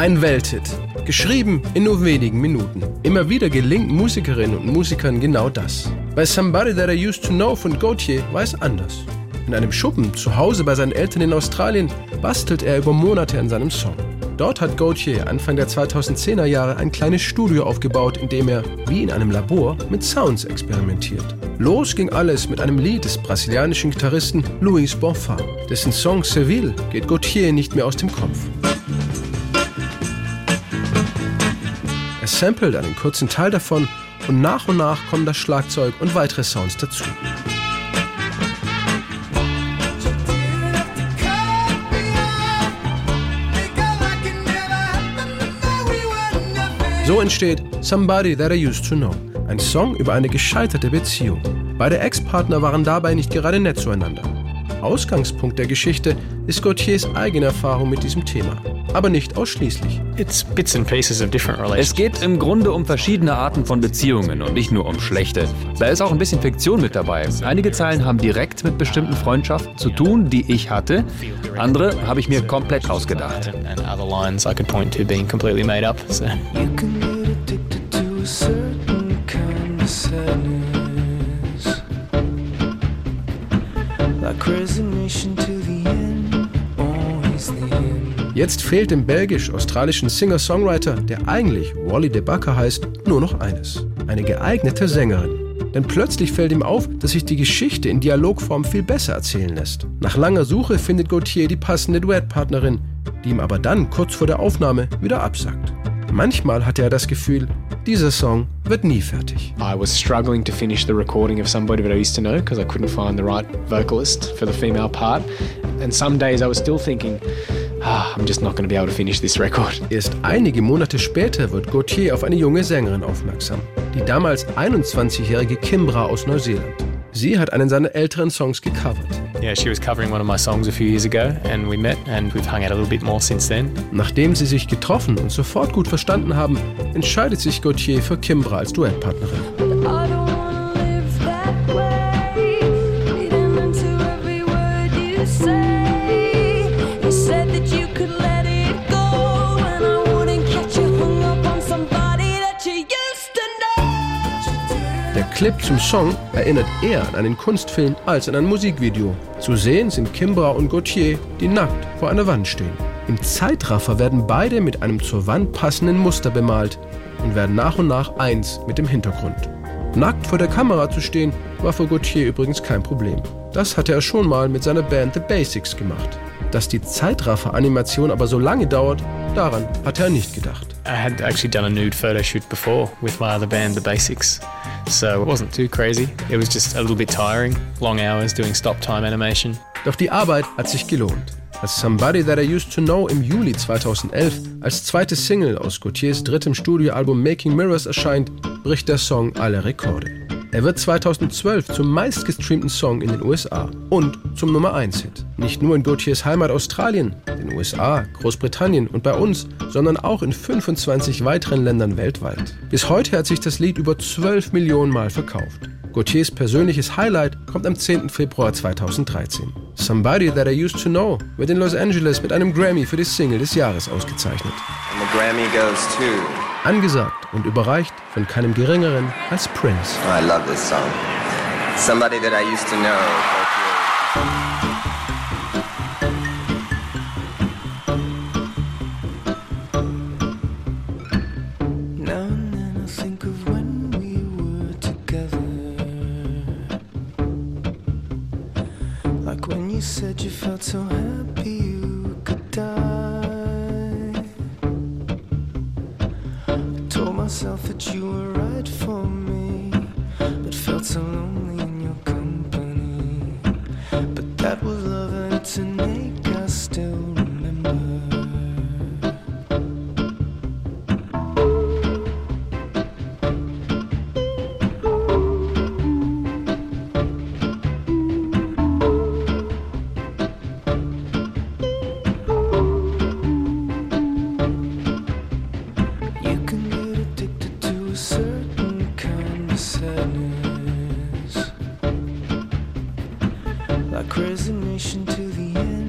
Ein Welthit. Geschrieben in nur wenigen Minuten. Immer wieder gelingt Musikerinnen und Musikern genau das. Bei Somebody That I Used to Know von Gautier war es anders. In einem Schuppen zu Hause bei seinen Eltern in Australien bastelt er über Monate an seinem Song. Dort hat Gautier Anfang der 2010er Jahre ein kleines Studio aufgebaut, in dem er, wie in einem Labor, mit Sounds experimentiert. Los ging alles mit einem Lied des brasilianischen Gitarristen Luis Bonfa. Dessen Song Seville geht Gautier nicht mehr aus dem Kopf. Samplet einen kurzen Teil davon und nach und nach kommen das Schlagzeug und weitere Sounds dazu. So entsteht Somebody That I Used to Know, ein Song über eine gescheiterte Beziehung. Beide Ex-Partner waren dabei nicht gerade nett zueinander. Ausgangspunkt der Geschichte ist Gautiers eigene Erfahrung mit diesem Thema, aber nicht ausschließlich. Es geht im Grunde um verschiedene Arten von Beziehungen und nicht nur um schlechte. Da ist auch ein bisschen Fiktion mit dabei. Einige Zeilen haben direkt mit bestimmten Freundschaften zu tun, die ich hatte. Andere habe ich mir komplett ausgedacht. Jetzt fehlt dem belgisch-australischen Singer-Songwriter, der eigentlich Wally de Backer heißt, nur noch eines: eine geeignete Sängerin. Denn plötzlich fällt ihm auf, dass sich die Geschichte in Dialogform viel besser erzählen lässt. Nach langer Suche findet Gauthier die passende Duettpartnerin, die ihm aber dann kurz vor der Aufnahme wieder absagt. Manchmal hatte er das Gefühl, dieser Song wird nie fertig. I was struggling to finish the recording of Somebody That I Used to Know because I couldn't find the right vocalist for the female part. And some days I was still thinking, I'm just not going to be able to finish this record. Erst einige Monate später wird Gauthier auf eine junge Sängerin aufmerksam, die damals 21-jährige Kimbra aus Neuseeland. Sie hat einen seiner älteren Songs gecovert. Yeah, she was covering one of my songs a few years ago and we met and we've hung out a little bit more since then. Nachdem sie sich getroffen und sofort gut verstanden haben, entscheidet sich Gauthier für Kimbra als Duettpartnerin. Clip zum Song erinnert eher an einen Kunstfilm als an ein Musikvideo. Zu sehen sind Kimbra und Gauthier, die nackt vor einer Wand stehen. Im Zeitraffer werden beide mit einem zur Wand passenden Muster bemalt und werden nach und nach eins mit dem Hintergrund. Nackt vor der Kamera zu stehen, war für Gauthier übrigens kein Problem. Das hatte er schon mal mit seiner Band The Basics gemacht. Dass die Zeitraffer-Animation aber so lange dauert, daran hatte er nicht gedacht. I had actually done a nude photo shoot before with my other band, The Basics. So it wasn't too crazy. It was just a little bit tiring. Long hours doing stop time animation. Doch die Arbeit hat sich gelohnt. Als Somebody That I Used to Know im Juli 2011 als zweite Single aus Gautiers drittem Studioalbum Making Mirrors erscheint, bricht der Song alle Rekorde. Er wird 2012 zum meistgestreamten Song in den USA und zum Nummer 1-Hit. Nicht nur in Gautiers Heimat Australien, den USA, Großbritannien und bei uns, sondern auch in 25 weiteren Ländern weltweit. Bis heute hat sich das Lied über 12 Millionen Mal verkauft. Gautiers persönliches Highlight kommt am 10. Februar 2013. Somebody That I Used to Know wird in Los Angeles mit einem Grammy für die Single des Jahres ausgezeichnet. And the Grammy goes to Angesagt und überreicht von keinem geringeren als Prince. I love this song. Somebody that I used to know. Now and then I think of when we were together. Like when you said you felt so happy myself that you were right for me, but felt so lonely in your company. But that was love and an ache I still Our crazy mission to the end.